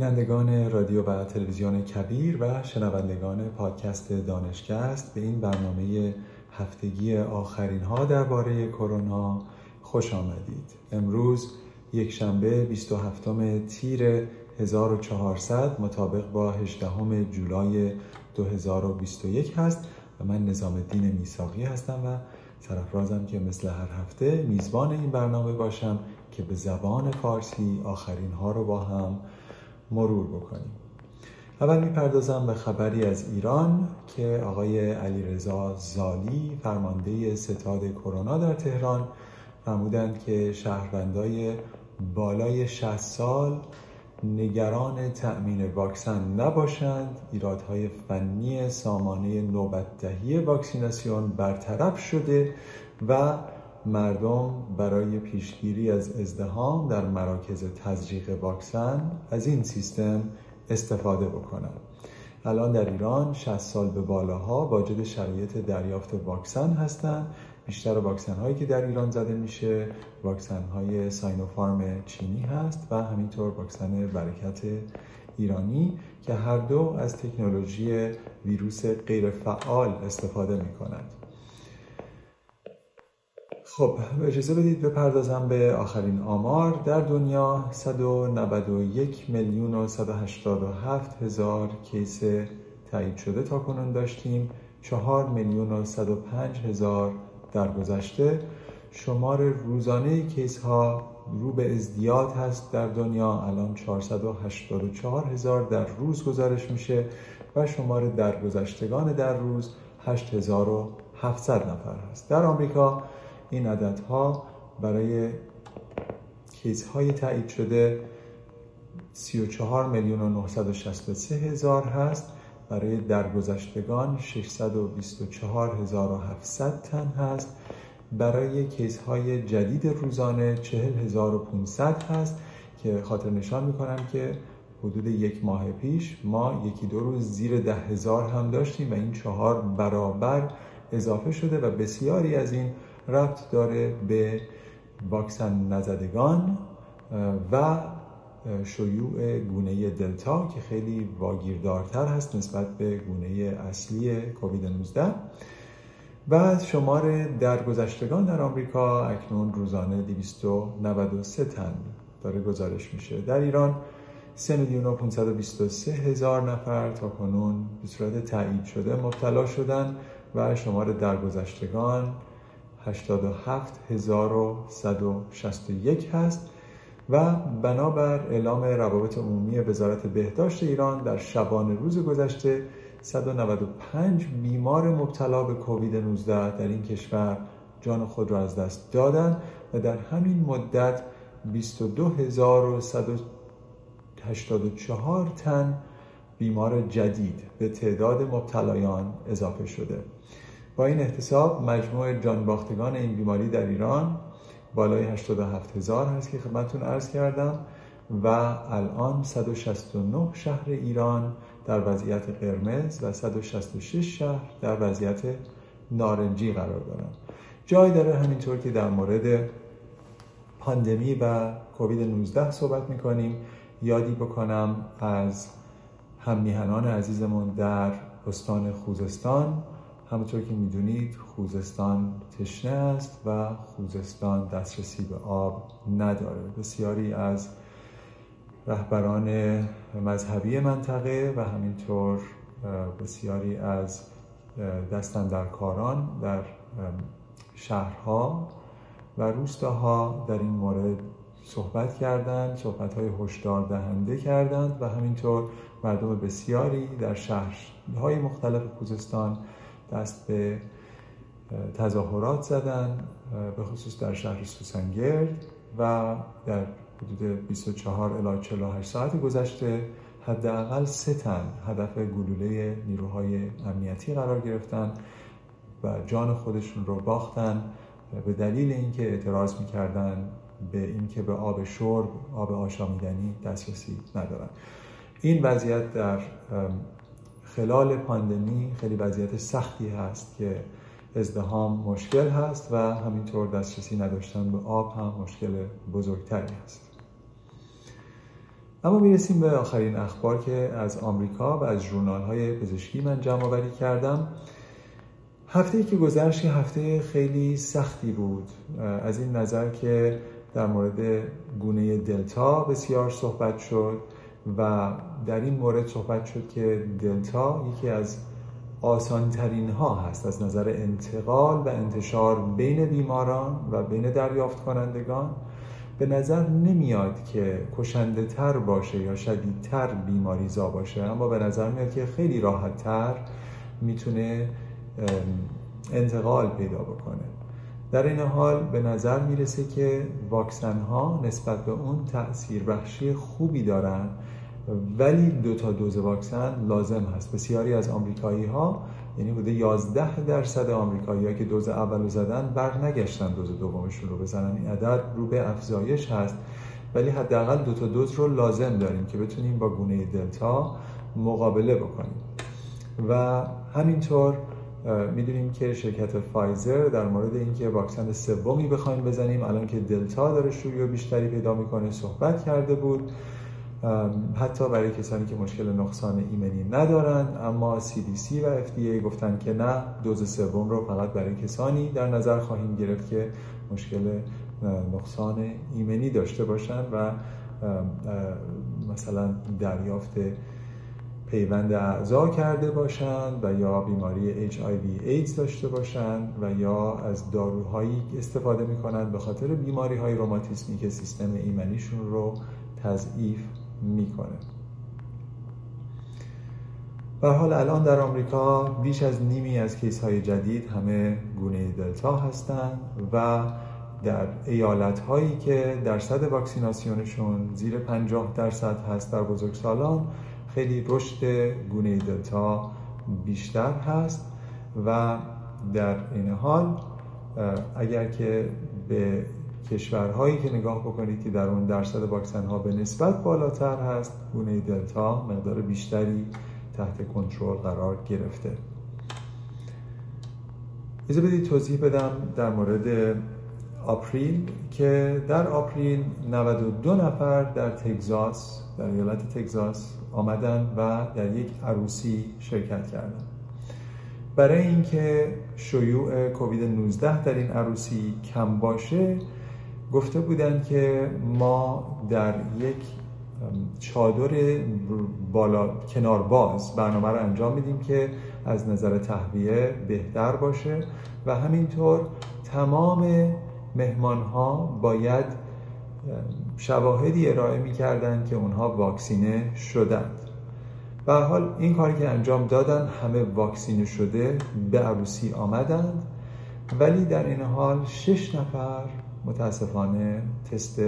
بینندگان رادیو و تلویزیون کبیر و شنوندگان پادکست دانشگست به این برنامه هفتگی آخرین ها درباره کرونا خوش آمدید. امروز یک شنبه 27 تیر 1400 مطابق با 18 جولای 2021 هست و من نظام الدین میساقی هستم و سرفرازم که مثل هر هفته میزبان این برنامه باشم که به زبان فارسی آخرین ها رو با هم مرور بکنیم. اول می‌پردازم به خبری از ایران که آقای علیرضا زالی فرمانده ستاد کرونا در تهران فرمودند که شهروندای بالای 60 سال نگران تأمین واکسن نباشند. ایرادهای فنی سامانه نوبتدهی واکسیناسیون برطرف شده و مردم برای پیشگیری از ازدهام در مراکز تزریق واکسن از این سیستم استفاده بکنند الان در ایران 60 سال به بالاها واجد شرایط دریافت واکسن هستند بیشتر واکسن هایی که در ایران زده میشه واکسن های ساینوفارم چینی هست و همینطور واکسن برکت ایرانی که هر دو از تکنولوژی ویروس غیر فعال استفاده می کنند. خب اجازه بدید بپردازم به آخرین آمار. در دنیا 191 میلیون و 187 هزار کیس تایید شده تا کنون داشتیم. 4 میلیون و 105 هزار در گذشته شمار روزانه کیس ها رو به ازدیاد هست در دنیا. الان 484 هزار در روز گزارش میشه و شمار درگذشتگان در روز 8700 نفر هست. در آمریکا این عددها برای کیس های تایید شده 34 میلیون و 963 هزار هست. برای درگذشتگان 624700 تن هست. برای کیس های جدید روزانه 40500 هست که خاطر نشان می‌کنم که حدود یک ماه پیش ما یکی دو روز زیر ده هزار هم داشتیم و این چهار برابر اضافه شده و بسیاری از این ربط داره به واکسن نزدگان و شیوع گونه دلتا که خیلی واگیردارتر هست نسبت به گونه اصلی کووید 19 و شمار درگذشتگان در آمریکا اکنون روزانه 293 تن داره گزارش میشه. در ایران 3 میلیون و 523 هزار نفر تا کنون به صورت تایید شده مبتلا شدن و شمار درگذشتگان 87161 هست و بنابر اعلام روابط عمومی وزارت بهداشت ایران در شبانه روز گذشته 195 بیمار مبتلا به کووید 19 در این کشور جان خود را از دست دادند و در همین مدت 22184 تن بیمار جدید به تعداد مبتلایان اضافه شده. با این احتساب مجموع جانباختگان این بیماری در ایران بالای 87 هزار هست که خدمتتون عرض کردم و الان 169 شهر ایران در وضعیت قرمز و 166 شهر در وضعیت نارنجی قرار دارن. جای داره همینطور که در مورد پاندمی و کووید 19 صحبت می‌کنیم. یادی بکنم از هممیهنان عزیزمون در استان خوزستان همونطور که می‌دونید خوزستان تشنه است و خوزستان دسترسی به آب نداره. بسیاری از رهبران مذهبی منطقه و همینطور بسیاری از دستندرکاران در شهرها و روستاها در این مورد صحبت کردند صحبت های هشدار دهنده کردند و همینطور مردم بسیاری در شهرهای مختلف خوزستان دست به تظاهرات زدن به خصوص در شهر سوسنگرد و در حدود 24 الی 48 ساعت گذشته حداقل سه تن هدف گلوله نیروهای امنیتی قرار گرفتن و جان خودشون رو باختن. به دلیل اینکه اعتراض می‌کردن به اینکه به آب شرب آب آشامیدنی دسترسی ندارن. این وضعیت در خلال پاندمی خیلی وضعیت سختی هست که ازدهام مشکل هست و همینطور دسترسی نداشتن به آب هم مشکل بزرگتری هست. اما می‌رسیم به آخرین اخبار که از آمریکا و از جورنال های پزشکی من جمع آوری کردم. هفته که گذشت هفته خیلی سختی بود. از این نظر که در مورد گونه دلتا بسیار صحبت شد. و در این مورد صحبت شد که دلتا یکی از آسان ترین ها هست از نظر انتقال و انتشار بین بیماران و بین دریافت کنندگان به نظر نمیاد که کشنده تر باشه یا شدیدتر بیماریزا باشه اما به نظر میاد که خیلی راحت تر می‌تونه انتقال پیدا بکنه. در این حال به نظر می‌رسه که واکسن ها نسبت به اون تأثیر بخشی خوبی دارن ولی دو تا دوز واکسن لازم هست. بسیاری از آمریکایی ها یعنی بوده 11 درصد آمریکایی ها که دوز اول رو زدن برنگشتن دوز دومشون رو. بزنن این عدد رو به افزایش هست. ولی حداقل دو تا دوز رو لازم داریم که بتونیم با گونه دلتا مقابله بکنیم. و همینطور می‌دونیم که شرکت فایزر در مورد اینکه واکسن سومی بخوایم بزنیم الان که دلتا داره شیوع بیشتری پیدا می‌کنه صحبت کرده بود. حتی برای کسانی که مشکل نقصان ایمنی ندارن اما CDC و FDA گفتن که نه دوز سوم رو فقط برای کسانی در نظر خواهیم گرفت که مشکل نقصان ایمنی داشته باشن و مثلا دریافت پیوند اعضا کرده باشند و یا بیماری HIV ایدز داشته باشند و یا از داروهایی استفاده می کنند به خاطر بیماری های روماتیسمی که سیستم ایمنیشون رو تضعیف می‌کنه. به حال الان در آمریکا بیش از نیمی از کیس های جدید همه گونه دلتا هستند و در ایالت هایی که درصد واکسیناسیونشون زیر 50 درصد هست در بزرگسالان خیلی رشد گونه دلتا بیشتر هست و در این حال اگر که به کشورهایی که نگاه بکنید که در اون درصد واکسن ها به نسبت بالاتر هست گونه دلتا مقدار بیشتری تحت کنترل قرار گرفته. اجازه بدید توضیح بدم در مورد آپریل که در آپریل 92 نفر در تگزاس در ایالت تگزاس آمدن و در یک عروسی شرکت کردن. برای اینکه شیوع کووید 19 در این عروسی کم باشه گفته بودن که ما در یک چادر بالا کنار باز برنامه رو انجام میدیم که از نظر تهویه بهتر باشه و همینطور تمام مهمان ها باید شواهدی ارائه می‌کردن که اونها واکسینه شدند. به حال این کاری که انجام دادن همه واکسینه شده به عروسی آمدند ولی در این حال شش نفر متاسفانه تست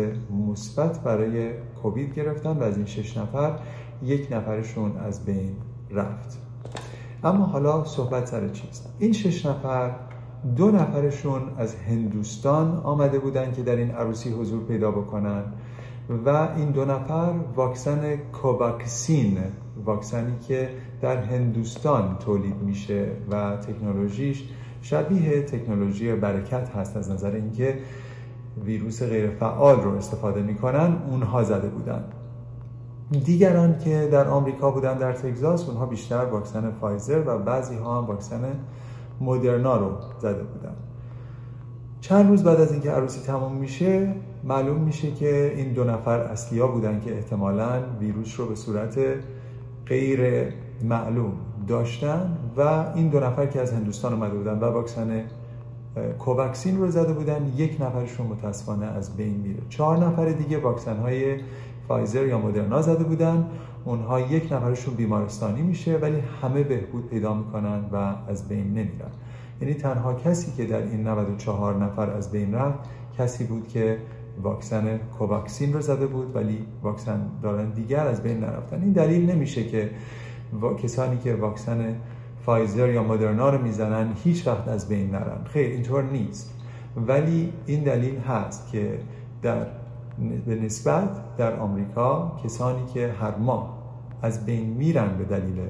مثبت برای کووید گرفتن و از این شش نفر یک نفرشون از بین رفت. اما حالا صحبت سر چیست؟ این شش نفر دو نفرشون از هندوستان آمده بودن که در این عروسی حضور پیدا بکنن و این دو نفر واکسن کوواکسین واکسنی که در هندوستان تولید میشه و تکنولوژیش شبیه تکنولوژی برکت هست از نظر اینکه ویروس غیر فعال رو استفاده می‌کنن اونها زده بودن. دیگران که در آمریکا بودن در تگزاس اونها بیشتر واکسن فایزر و بعضی ها هم واکسن مدرنا رو زده بودن. چند روز بعد از اینکه عروسی تمام میشه معلوم میشه که این دو نفر اصلی ها بودن که احتمالا ویروس رو به صورت غیر معلوم داشتن و این دو نفر که از هندوستان اومده بودن و واکسن کووکسین رو زده بودن. یک نفرشون متاسفانه از بین میره. چهار نفر دیگه واکسن های فایزر یا مدرنا زده بودن. اونها یک نفرشون بیمارستانی میشه ولی همه بهبود پیدا می‌کنن و از بین نمیرن. یعنی تنها کسی که در این 94 نفر از بین رفت کسی بود که واکسن کوواکسین رو زده بود ولی واکسن دارن دیگر از بین نرفتن. این دلیل نمیشه که کسانی که واکسن فایزر یا مدرنا رو می‌زنن هیچ وقت از بین نرن. خیر اینطور نیست. ولی این دلیل هست که در به نسبت در آمریکا کسانی که هر ماه از بین میرن به دلیل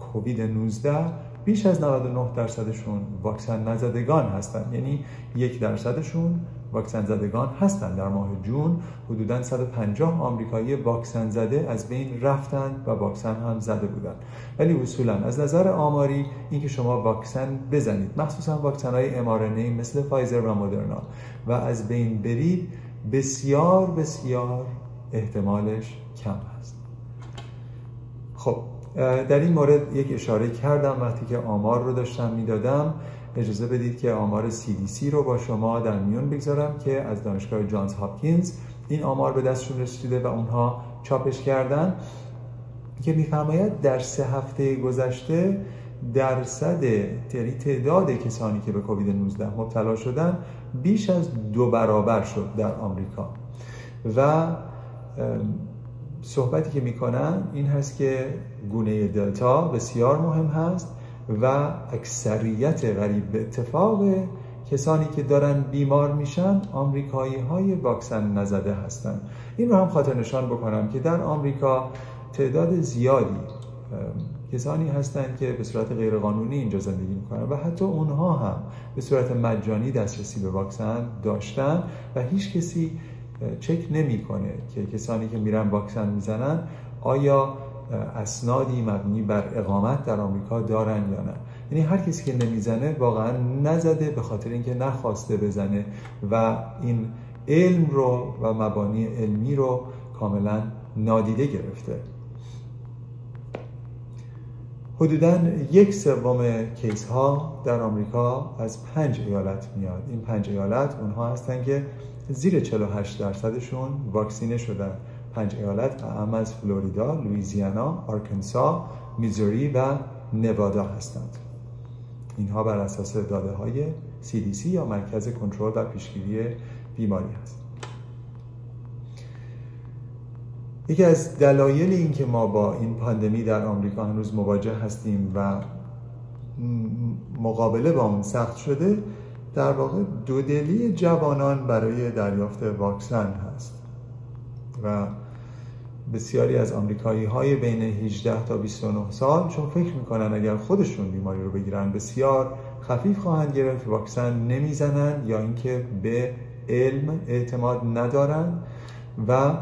کووید 19 بیش از 99 درصدشون واکسن نزدگان هستن. یعنی یک درصدشون واکسن زدگان هستند در ماه جون حدودا 150 آمریکایی واکسن زده از بین رفتند و واکسن هم زده بودند ولی اصولا از نظر آماری اینکه شما واکسن بزنید مخصوصا واکسن های امارنه مثل فایزر و مدرنا و از بین برید بسیار بسیار احتمالش کم هست خب در این مورد یک اشاره کردم وقتی که آمار رو داشتم می‌دادم. اجازه بدید که آمار CDC رو با شما در میون بگذارم که از دانشگاه جانز هاپکینز این آمار به دستشون رسیده و اونها چاپش کردن. که میفرماید در سه هفته گذشته درصد یعنی تعداد کسانی که به کووید 19 مبتلا شدن بیش از دو برابر شد در آمریکا. و صحبتی که می‌کنن این هست که گونه دلتا بسیار مهم هست. و اکثریت غریب به اتفاق کسانی که دارن بیمار میشن آمریکایی های واکسن نزده هستند این رو هم خاطر نشان بکنم که در آمریکا تعداد زیادی کسانی هستند که به صورت غیرقانونی اینجا زندگی می‌کنن و حتی اونها هم به صورت مجانی دسترسی به واکسن داشتن و هیچ کسی چک نمی‌کنه که کسانی که میرن واکسن می‌زنن آیا اسنادی مبنی بر اقامت در آمریکا دارن یا نه. یعنی هر کسی که نمی‌زنه واقعا نزده به خاطر اینکه نخواسته بزنه و این علم رو و مبانی علمی رو کاملا نادیده گرفته. حدودا یک سوم کیس ها در آمریکا از پنج ایالت میاد. این پنج ایالت اونها هستن که زیر 48 درصدشون واکسینه شدن. پنج ایالت اهم از فلوریدا، لویزیانا، آرکنسا، میزوری و نوادا هستند. اینها بر اساس داده های CDC یا مرکز کنترل و پیشگیری بیماری هست. یکی از دلایل اینکه ما با این پاندمی در آمریکا هنوز مواجه هستیم و مقابله با اون سخت شده در واقع دودلی جوانان برای دریافت واکسن هست و بسیاری از آمریکایی های بین 18 تا 29 سال چون فکر می‌کنن اگر خودشون بیماری رو بگیرن بسیار خفیف خواهند گرفت واکسن نمی‌زنن یا اینکه به علم اعتماد ندارن و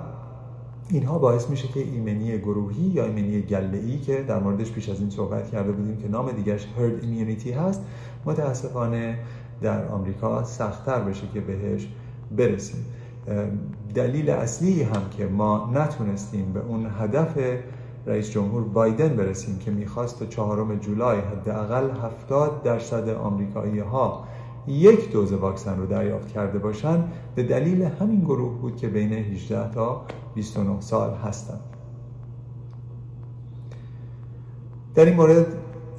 اینها باعث میشه که ایمنی گروهی یا ایمنی گله که در موردش پیش از این صحبت کرده بودیم که نام دیگرش herd immunity هست متاسفانه در آمریکا سختتر بشه که بهش برسیم. دلیل اصلی هم که ما نتونستیم به اون هدف رئیس جمهور بایدن برسیم که می‌خواست تا چهارم جولای حداقل 70 درصد آمریکایی ها یک دوز واکسن رو دریافت کرده باشند به دلیل همین گروه بود که بین 18 تا 29 سال هستند. در این مورد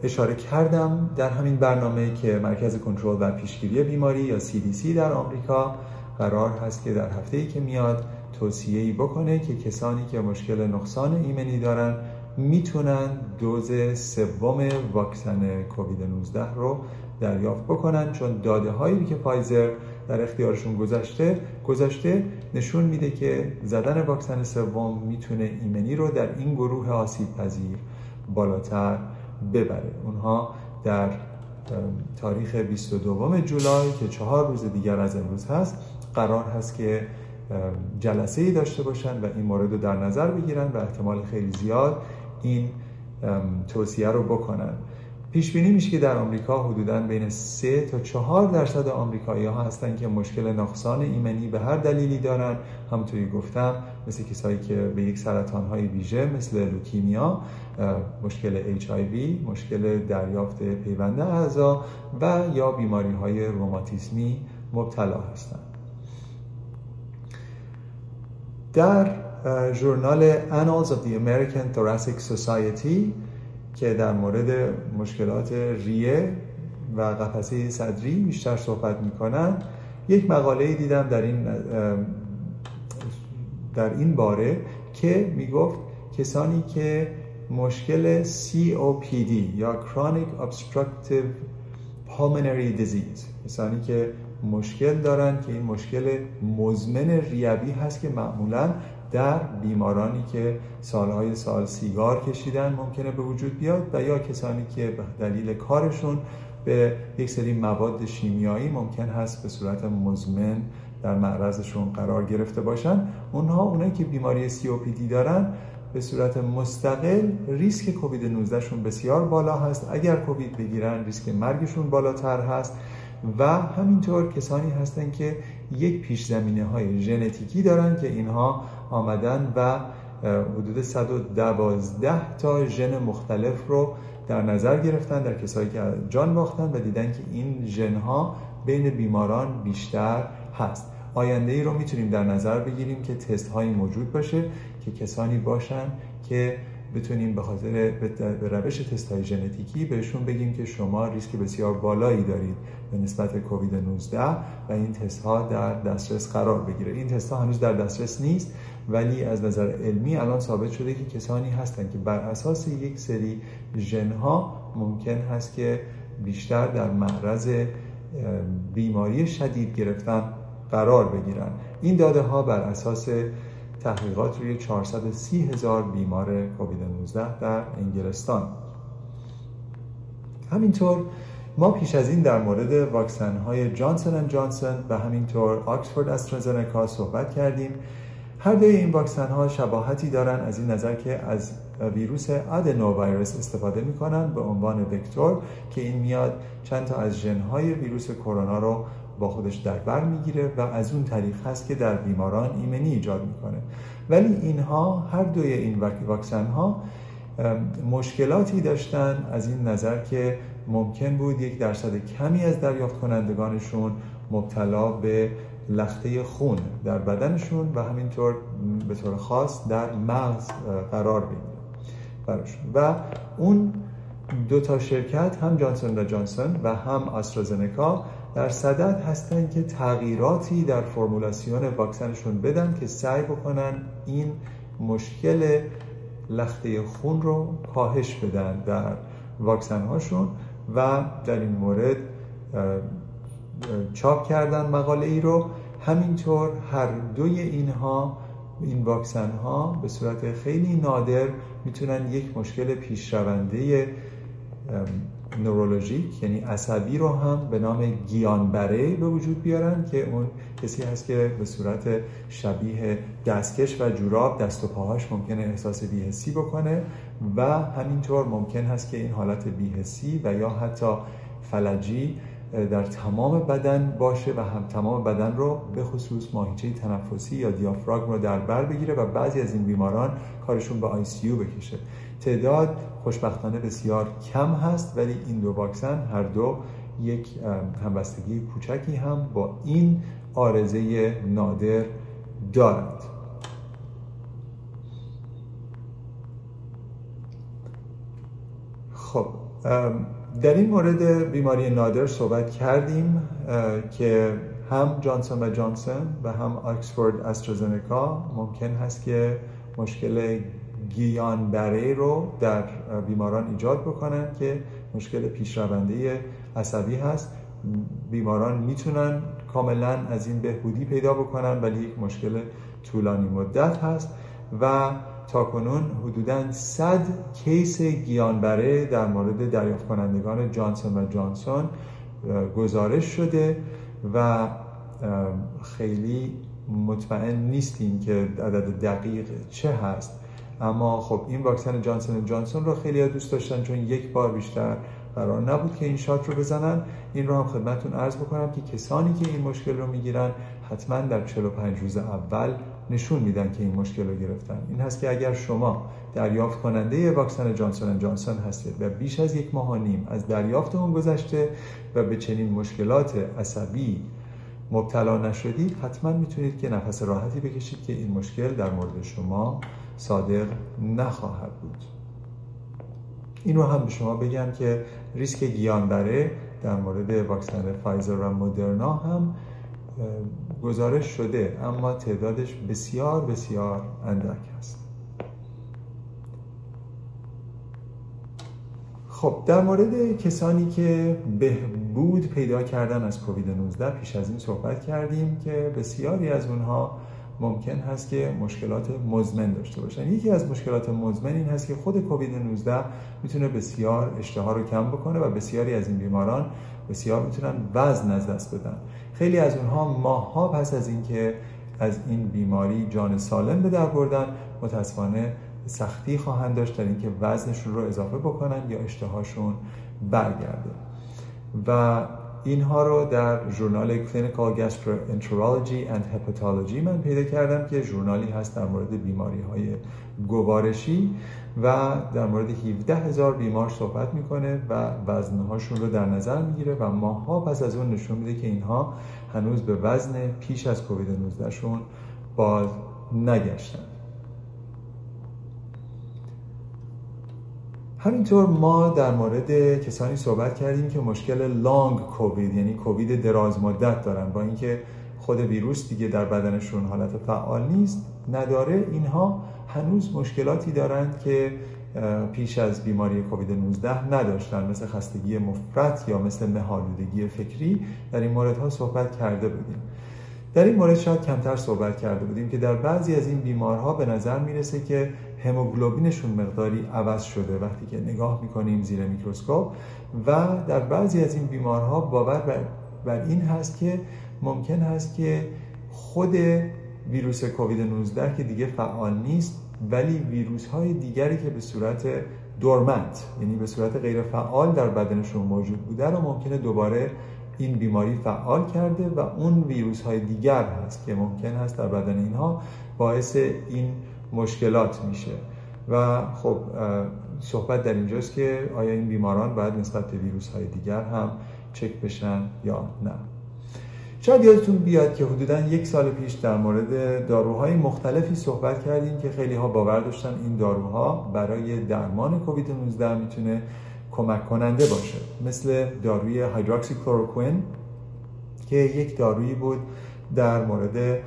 اشاره کردم در همین برنامه که مرکز کنترل و پیشگیری بیماری یا CDC در آمریکا قرار هست که در هفته ای که میاد توصیه‌ای بکنه که کسانی که مشکل نقصان ایمنی دارن می‌تونن دوز سوم واکسن کووید 19 رو دریافت بکنن چون داده هایی که فایزر در اختیارشون گذاشته گذاشته نشون میده که زدن واکسن سوم می‌تونه ایمنی رو در این گروه آسیب پذیر بالاتر ببره. اونها در تاریخ 22 جولای که چهار روز دیگر از امروز هست قرار هست که جلسه ای داشته باشن و این مورد رو در نظر بگیرن و احتمال خیلی زیاد این توصیه رو بکنن. پیش بینی میشه که در آمریکا حدودا بین 3 تا 4 درصد آمریکایی ها هستن که مشکل نقصان ایمنی به هر دلیلی دارن. همونطوری گفتم مثل کسایی که به یک سرطان های ویژه مثل لوکیمیا مشکل HIV مشکل دریافت پیوند اعضا و یا بیماری های روماتیسمی مبتلا هستند در ژورنال Annals of the American Thoracic Society که در مورد مشکلات ریه و قفسه صدری بیشتر صحبت می‌کنن. یک مقاله دیدم در این در این باره که می‌گفت کسانی که مشکل COPD یا Chronic Obstructive Pulmonary Disease کسانی که مشکل دارن که این مشکل مزمن ریوی هست که معمولا در بیمارانی که سالهای سال سیگار کشیدن ممکنه به وجود بیاد و یا کسانی که به دلیل کارشون به یک سری مواد شیمیایی ممکن هست به صورت مزمن در معرضشون قرار گرفته باشن اونها اونایی که بیماری COPD دارن به صورت مستقل ریسک کووید 19 شون بسیار بالا هست. اگر کووید بگیرن ریسک مرگشون بالاتر هست. و همینطور کسانی هستن که یک پیش زمینه های ژنتیکی دارن که اینها آمدن و حدود 112 تا ژن مختلف رو در نظر گرفتن در کسایی که جان باختن و دیدن که این ژن ها بین بیماران بیشتر هست. آینده ای رو می‌تونیم در نظر بگیریم که تست هایی موجود باشه که کسانی باشن که بتونیم به خاطر به روش تست های ژنتیکی بهشون بگیم که شما ریسک بسیار بالایی دارید به نسبت کووید 19 و این تست ها در دسترس قرار بگیره. این تست ها هنوز در دسترس نیست ولی از نظر علمی الان ثابت شده که کسانی هستند که بر اساس یک سری ژن ها ممکن هست که بیشتر در معرض بیماری شدید گرفتن قرار بگیرن. این داده ها بر اساس تحقیقات روی 430 هزار بیمار کووید 19 در انگلستان. همینطور ما پیش از این در مورد واکسن های جانسن جانسن و همینطور آکسفورد استرازنکا صحبت کردیم. هر دوی این واکسن ها شباهتی دارن از این نظر که از ویروس آدنو ویروس استفاده می‌کنن به عنوان وکتور که این میاد چند تا از ژن های ویروس کرونا رو با خودش در بر می‌گیره و از اون طریق هست که در بیماران ایمنی ایجاد می‌کنه. ولی اینها هر دوی این واکسن ها مشکلاتی داشتن از این نظر که ممکن بود یک درصد کمی از دریافت کنندگانشون مبتلا به لخته خون در بدنشون و همینطور به طور خاص در مغز قرار بگیره و اون دو تا شرکت هم جانسون و جانسون و هم آسترازنکا در صدد هستند که تغییراتی در فرمولاسیون واکسنشون بدن که سعی بکنن این مشکل لخته خون رو کاهش بدن در واکسن هاشون و در این مورد چاپ کردن مقاله ای رو. همینطور هر دوی اینها این واکسن ها به صورت خیلی نادر می‌تونن یک مشکل پیشرونده نورولوژیک یعنی عصبی رو هم به نام گیانبره به وجود بیارن که اون کسی هست که به صورت شبیه دستکش و جوراب دست و پاهاش ممکنه احساس بیهسی بکنه و همینطور ممکن هست که این حالت بیهسی و یا حتی فلجی در تمام بدن باشه و هم تمام بدن رو به خصوص ماهیچه تنفسی یا دیافراگم رو در بر بگیره و بعضی از این بیماران کارشون به آی سی بکشه. تعداد خوشبختانه بسیار کم هست ولی این دو واکسن هر دو یک همبستگی کوچکی هم با این آرزه نادر دارد خب در این مورد بیماری نادر صحبت کردیم که هم جانسون و جانسون و هم آکسفورد استرازنکا ممکن هست که مشکل گیان بره رو در بیماران ایجاد بکنن که مشکل پیشرونده عصبی هست. بیماران می‌تونن کاملا از این بهبودی پیدا بکنن ولی یک مشکل طولانی مدت هست و تا کنون حدودا 100 کیس گیانبره در مورد دریافت کنندگان جانسون و جانسون گزارش شده و خیلی مطمئن نیستیم که عدد دقیق چه هست. اما خب این واکسن جانسون جانسون رو خیلی دوست داشتن چون یک بار بیشتر قرار نبود که این شات رو بزنن. این رو هم خدمتون عرض بکنم که کسانی که این مشکل رو می‌گیرن حتما در 45 روز اول نشون میدن که این مشکل رو گرفتن. این هست که اگر شما دریافت کننده واکسن جانسون جانسون هستید و بیش از یک ماه و نیم از دریافت اون گذشته و به چنین مشکلات عصبی مبتلا نشدید حتما می‌تونید که نفس راحتی بکشید که این مشکل در مورد شما صادق نخواهد بود. این رو هم به شما بگم که ریسک گیانبره در مورد واکسن فایزر و مدرنا هم گزارش شده اما تعدادش بسیار بسیار اندک است. خب در مورد کسانی که بهبود پیدا کردن از کووید 19 پیش از این صحبت کردیم که بسیاری از اونها ممکن هست که مشکلات مزمن داشته باشن. یکی از مشکلات مزمن این هست که خود کووید 19 می‌تونه بسیار اشتها رو کم بکنه و بسیاری از این بیماران بسیار می‌تونن وزن از دست بدن. خیلی از اونها ماهها پس از اینکه از این بیماری جان سالم به در بردن متاسفانه سختی خواهند داشت در اینکه وزنشون رو اضافه بکنن یا اشتهاشون برگرده. و اینها رو در ژورنال Clinical Gastroenterology and Hepatology من پیدا کردم که ژورنالی هست در مورد بیماری های گوارشی و در مورد 17 هزار بیمار صحبت می‌کنه و وزنهاشون رو در نظر می‌گیره و ماها پس از اون نشون میده که اینها هنوز به وزن پیش از کووید 19 شون باز نگشتن. همینطور ما در مورد کسانی صحبت کردیم که مشکل لانگ کووید یعنی کووید دراز مدت دارن. با اینکه خود ویروس دیگه در بدنشون حالت فعال نیست نداره. اینها هنوز مشکلاتی دارند که پیش از بیماری کووید 19 نداشتن. مثل خستگی مفرط یا مثل مهالودگی فکری در این موردها صحبت کرده بودیم. در این مورد شاید کمتر صحبت کرده بودیم که در بعضی از این بیمارها به نظر می‌رسه که هموگلوبینشون مقداری عوض شده وقتی که نگاه می‌کنیم زیر میکروسکوپ و در بعضی از این بیمارها باور بر, این هست که ممکن هست که خود ویروس کووید 19 که دیگه فعال نیست ولی ویروس های دیگری که به صورت دورمنت یعنی به صورت غیر فعال در بدنشون موجود بوده رو ممکنه دوباره این بیماری فعال کرده و اون ویروس های دیگر هست که ممکن هست در بدن اینها باعث این مشکلات میشه. و خب صحبت در اینجاست که آیا این بیماران باید نسبت به ویروس های دیگر هم چک بشن یا نه. شاید یادتون بیاد که حدودا یک سال پیش در مورد داروهای مختلفی صحبت کردیم که خیلی ها باور داشتن این داروها برای درمان کووید 19 می‌تونه کمک کننده باشه. مثل داروی هایدروکسی کلوروکوین که یک دارویی بود در مورد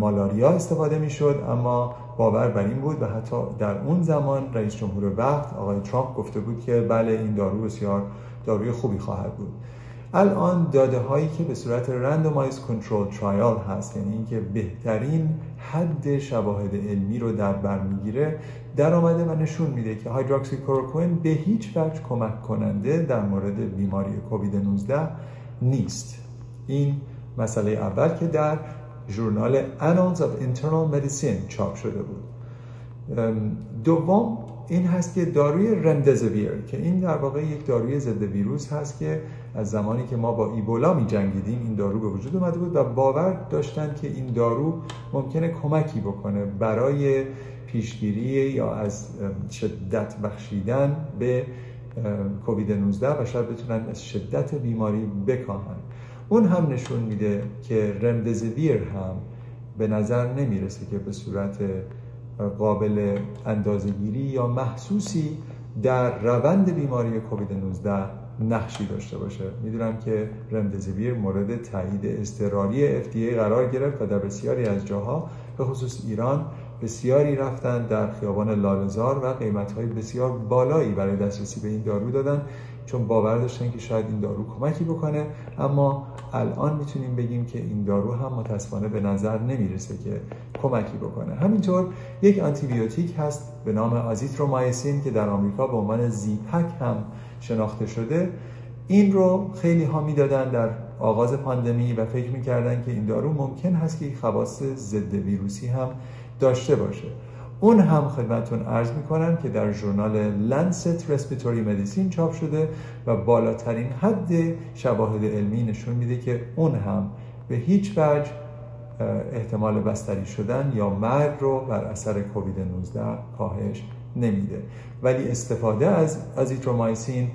مالاریا استفاده می‌شد اما باور بر این بود و حتی در اون زمان رئیس جمهور وقت آقای ترامپ گفته بود که بله این دارو بسیار داروی خوبی خواهد بود. الان داده هایی که به صورت رندومایز کنترل ترایال هست یعنی اینکه بهترین حد شواهد علمی رو در بر می‌گیره در آمده و نشون میده که هایدروکسی کلوروکوین به هیچ وجه کمک کننده در مورد بیماری کووید 19 نیست. این مسئله اول که در ژورنال Annals of Internal Medicine چاپ شده بود. دوم این هست که داروی رمدزویر که این در واقع یک داروی ضد ویروس هست که از زمانی که ما با ایبولا می جنگیدیم این دارو به وجود اومده بود و باور داشتن که این دارو ممکنه کمکی بکنه برای پیشگیری یا از شدت بخشیدن به کووید 19 و شاید بتونن از شدت بیماری بکاهن. اون هم نشون میده که رمدزویر هم به نظر نمی‌رسه که به صورت قابل اندازهگیری یا محسوسی در روند بیماری کووید 19 نقشی داشته باشه. می‌دونم که رمدزویر مورد تایید استرالی FDA قرار گرفت و در بسیاری از جاها به خصوص ایران بسیاری رفتن در خیابان لالزار و قیمتهای بسیار بالایی برای دسترسی به این دارو دادن چون باور داشتن که شاید این دارو کمکی بکنه. اما الان می‌تونیم بگیم که این دارو هم متاسفانه به نظر نمی‌رسه که کمکی بکنه. همینطور یک آنتیبیوتیک هست به نام آزیترومایسین که در آمریکا به عنوان زیپک هم شناخته شده این رو خیلی ها می‌دادن در آغاز پاندمی و فکر می‌کردن که این دارو ممکن هست که خواص ضد ویروسی هم داشته باشه. اون هم خدمتون عرض می‌کنم که در ژورنال Lancet Respiratory Medicine چاپ شده و بالاترین حد شواهد علمی نشون میده که اون هم به هیچ وجه احتمال بستری شدن یا مرگ رو بر اثر کووید 19 کاهش نمیده. ولی استفاده از ازیترومایسین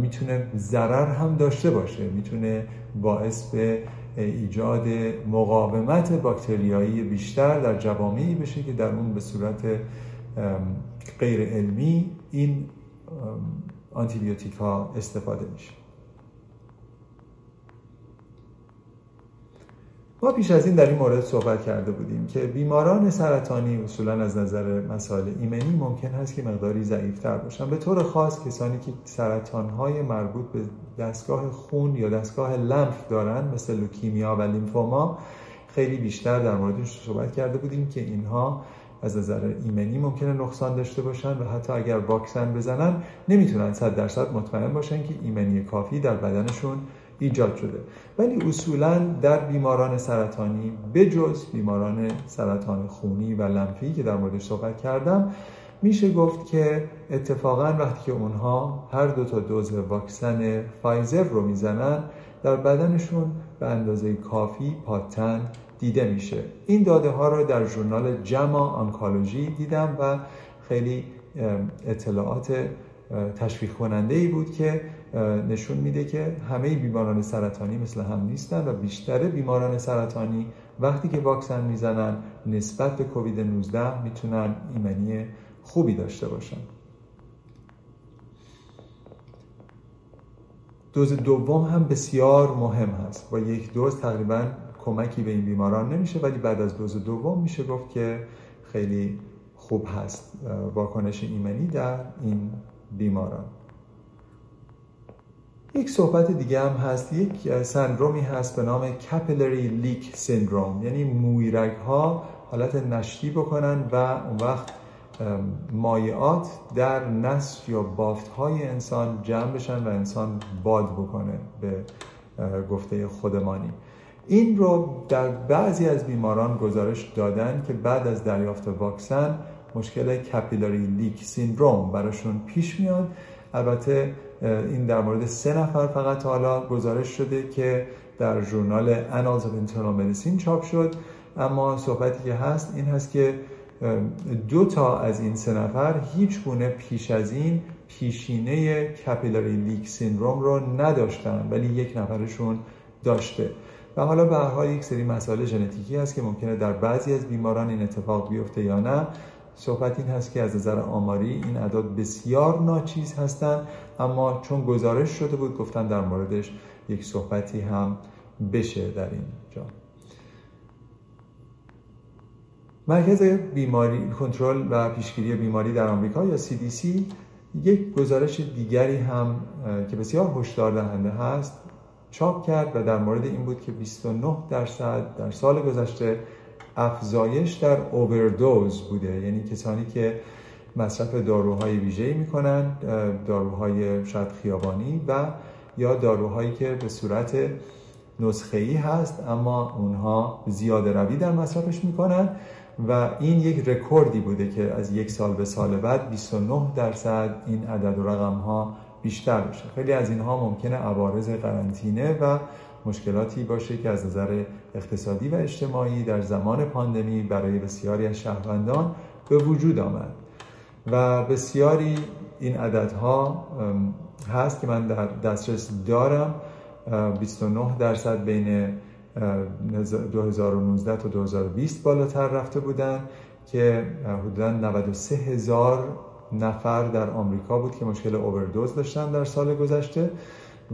می‌تونه ضرر هم داشته باشه. می‌تونه باعث به ایجاد مقاومت باکتریایی بیشتر در جوامعی بشه که در اون به صورت غیر علمی این آنتیبیوتیک ها استفاده میشه. ما پیش از این در این مورد صحبت کرده بودیم که بیماران سرطانی اصولا از نظر مسائل ایمنی ممکن هست که مقداری ضعیفتر باشن. به طور خاص کسانی که سرطانهای مربوط به دستگاه خون یا دستگاه لنف دارن مثل لوکیمیا و لیمفوما خیلی بیشتر در موردش صحبت کرده بودیم که اینها از نظر ایمنی ممکنه نقصان داشته باشن و حتی اگر واکسن بزنن نمی‌تونن صد درصد مطمئن باشن که ایمنی کافی در بدنشون ایجاد شده. ولی اصولا در بیماران سرطانی بجز بیماران سرطان خونی و لنفی که در موردش صحبت کردم میشه گفت که اتفاقا وقتی که اونها هر دو تا دوز واکسن فایزر رو می‌زنن در بدنشون به اندازه کافی پاتن دیده میشه. این داده ها رو در ژورنال جما آنکالوژی دیدم و خیلی اطلاعات تشویق کننده ای بود که نشون میده که همه بیماران سرطانی مثل هم نیستن و بیشتر بیماران سرطانی وقتی که واکسن می‌زنن نسبت به کووید 19 می‌تونن ایمنی خوبی داشته باشن. دوز دوم هم بسیار مهم هست. با یک دوز تقریبا کمکی به این بیماران نمیشه ولی بعد از دوز دوم میشه گفت که خیلی خوب هست واکنش ایمنی در این بیماران. یک صحبت دیگه هم هست. یک سندرومی هست به نام کپلری لیک سندروم یعنی مویرگ ها حالت نشتی بکنن و اون وقت مایعات در نسج یا بافت های انسان جمع بشن و انسان باد بکنه به گفته خودمانی. این رو در بعضی از بیماران گزارش دادن که بعد از دریافت واکسن مشکل کپیلاری لیک سیندروم براشون پیش میاد. البته این در مورد سه نفر فقط حالا گزارش شده که در ژورنال Annals of Internal Medicine چاپ شد. اما صحبتی که هست این هست که دو تا از این سه نفر هیچ گونه پیش از این پیشینه کپیلاری لیک سیندروم رو نداشتن ولی یک نفرشون داشته. و حالا به هر حال یک سری مسائل ژنتیکی هست که ممکنه در بعضی از بیماران این اتفاق بیفته یا نه. صحبت این هست که از نظر آماری این اعداد بسیار ناچیز هستند اما چون گزارش شده بود گفتم در موردش یک صحبتی هم بشه در این جا. مرکز بیماری کنترل و پیشگیری بیماری در آمریکا یا CDC یک گزارش دیگری هم که بسیار هشدار دهنده هست چاپ کرد و در مورد این بود که 29 درصد در سال گذشته افزایش در اووردوز بوده. یعنی کسانی که مصرف داروهای ویژه‌ای می‌کنن داروهای شاید خیابانی و یا داروهایی که به صورت نسخه ای هست اما اونها زیاده روی در مصرفش می‌کنن و این یک رکوردی بوده که از یک سال به سال بعد 29 درصد این عدد و رقم ها بیشتر بشه. خیلی از اینها ممکنه عوارض قرنطینه و مشکلاتی باشه که از نظر اقتصادی و اجتماعی در زمان پاندمی برای بسیاری از شهروندان به وجود آمد. و بسیاری این عددها هست که من در دسترس دارم. 29 درصد بین 2019 تا 2020 بالاتر رفته بودن که حدودا 93 هزار نفر در آمریکا بود که مشکل اووردوز داشتن در سال گذشته.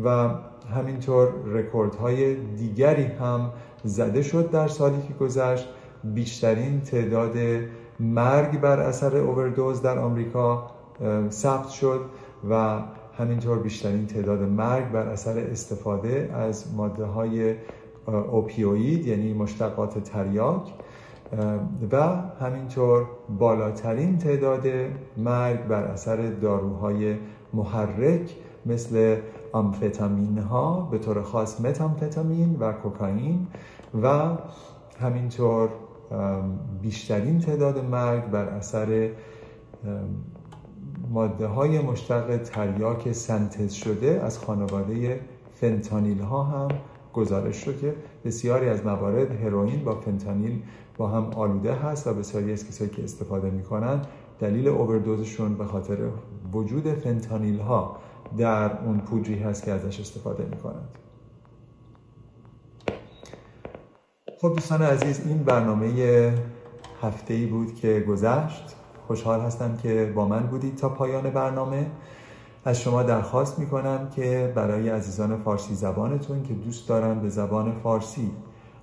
و همینطور رکوردهای دیگری هم زده شد در سالی که گذشت. بیشترین تعداد مرگ بر اثر اووردوز در آمریکا ثبت شد و همینطور بیشترین تعداد مرگ بر اثر استفاده از ماده های اوپیوید یعنی مشتقات تریاک و همینطور بالاترین تعداد مرگ بر اثر داروهای محرک مثل آمفتامین ها به طور خاص متامفتامین و کوکائین و همینطور بیشترین تعداد مرگ بر اثر ماده های مشتق تریاک سنتز شده از خانواده فنتانیل ها هم گزارش شد که بسیاری از موارد هروئین با فنتانیل با هم آلوده هست و بسیاری از کسایی که استفاده می‌کنن دلیل اووردوزشون به خاطر وجود فنتانیل ها در اون پودری هست که ازش استفاده می‌کنند. خب دوستان عزیز این برنامه هفته ای بود که گذشت. خوشحال هستم که با من بودید تا پایان برنامه. از شما درخواست می‌کنم که برای عزیزان فارسی زبانتون که دوست دارن به زبان فارسی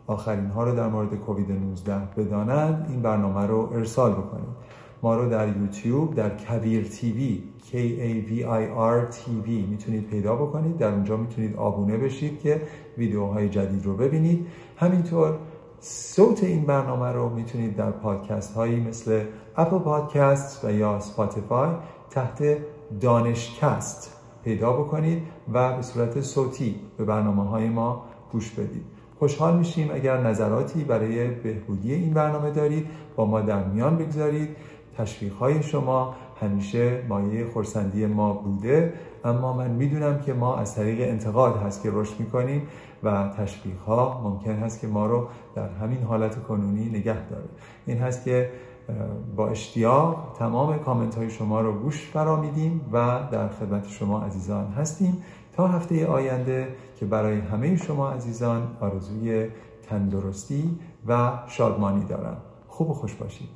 آخرین ها رو در مورد کووید 19 بدانند این برنامه رو ارسال بکنید. ما رو در یوتیوب در کویر TV K A V I R TV می‌تونید پیدا بکنید. در اونجا می‌تونید آبونه بشید که ویدیوهای جدید رو ببینید. همینطور صوت این برنامه رو می‌تونید در پادکست هایی مثل Apple Podcast و یا Spotify تحت دانشکست پیدا بکنید و به صورت صوتی به برنامه های ما گوش بدید. خوشحال میشیم اگر نظراتی برای بهبودی این برنامه دارید با ما در میان بگذارید. تشویق های شما همیشه مایه خورسندی ما بوده اما من می‌دونم که ما از طریق انتقاد هست که رشد می‌کنیم و تشویق ها ممکن هست که ما رو در همین حالت کنونی نگه داره. این هست که با اشتیاق تمام کامنت های شما رو گوش فرا میدیم و در خدمت شما عزیزان هستیم. تا هفته آینده که برای همه شما عزیزان آرزوی تندرستی و شادمانی دارم. خوب و خوش باشید.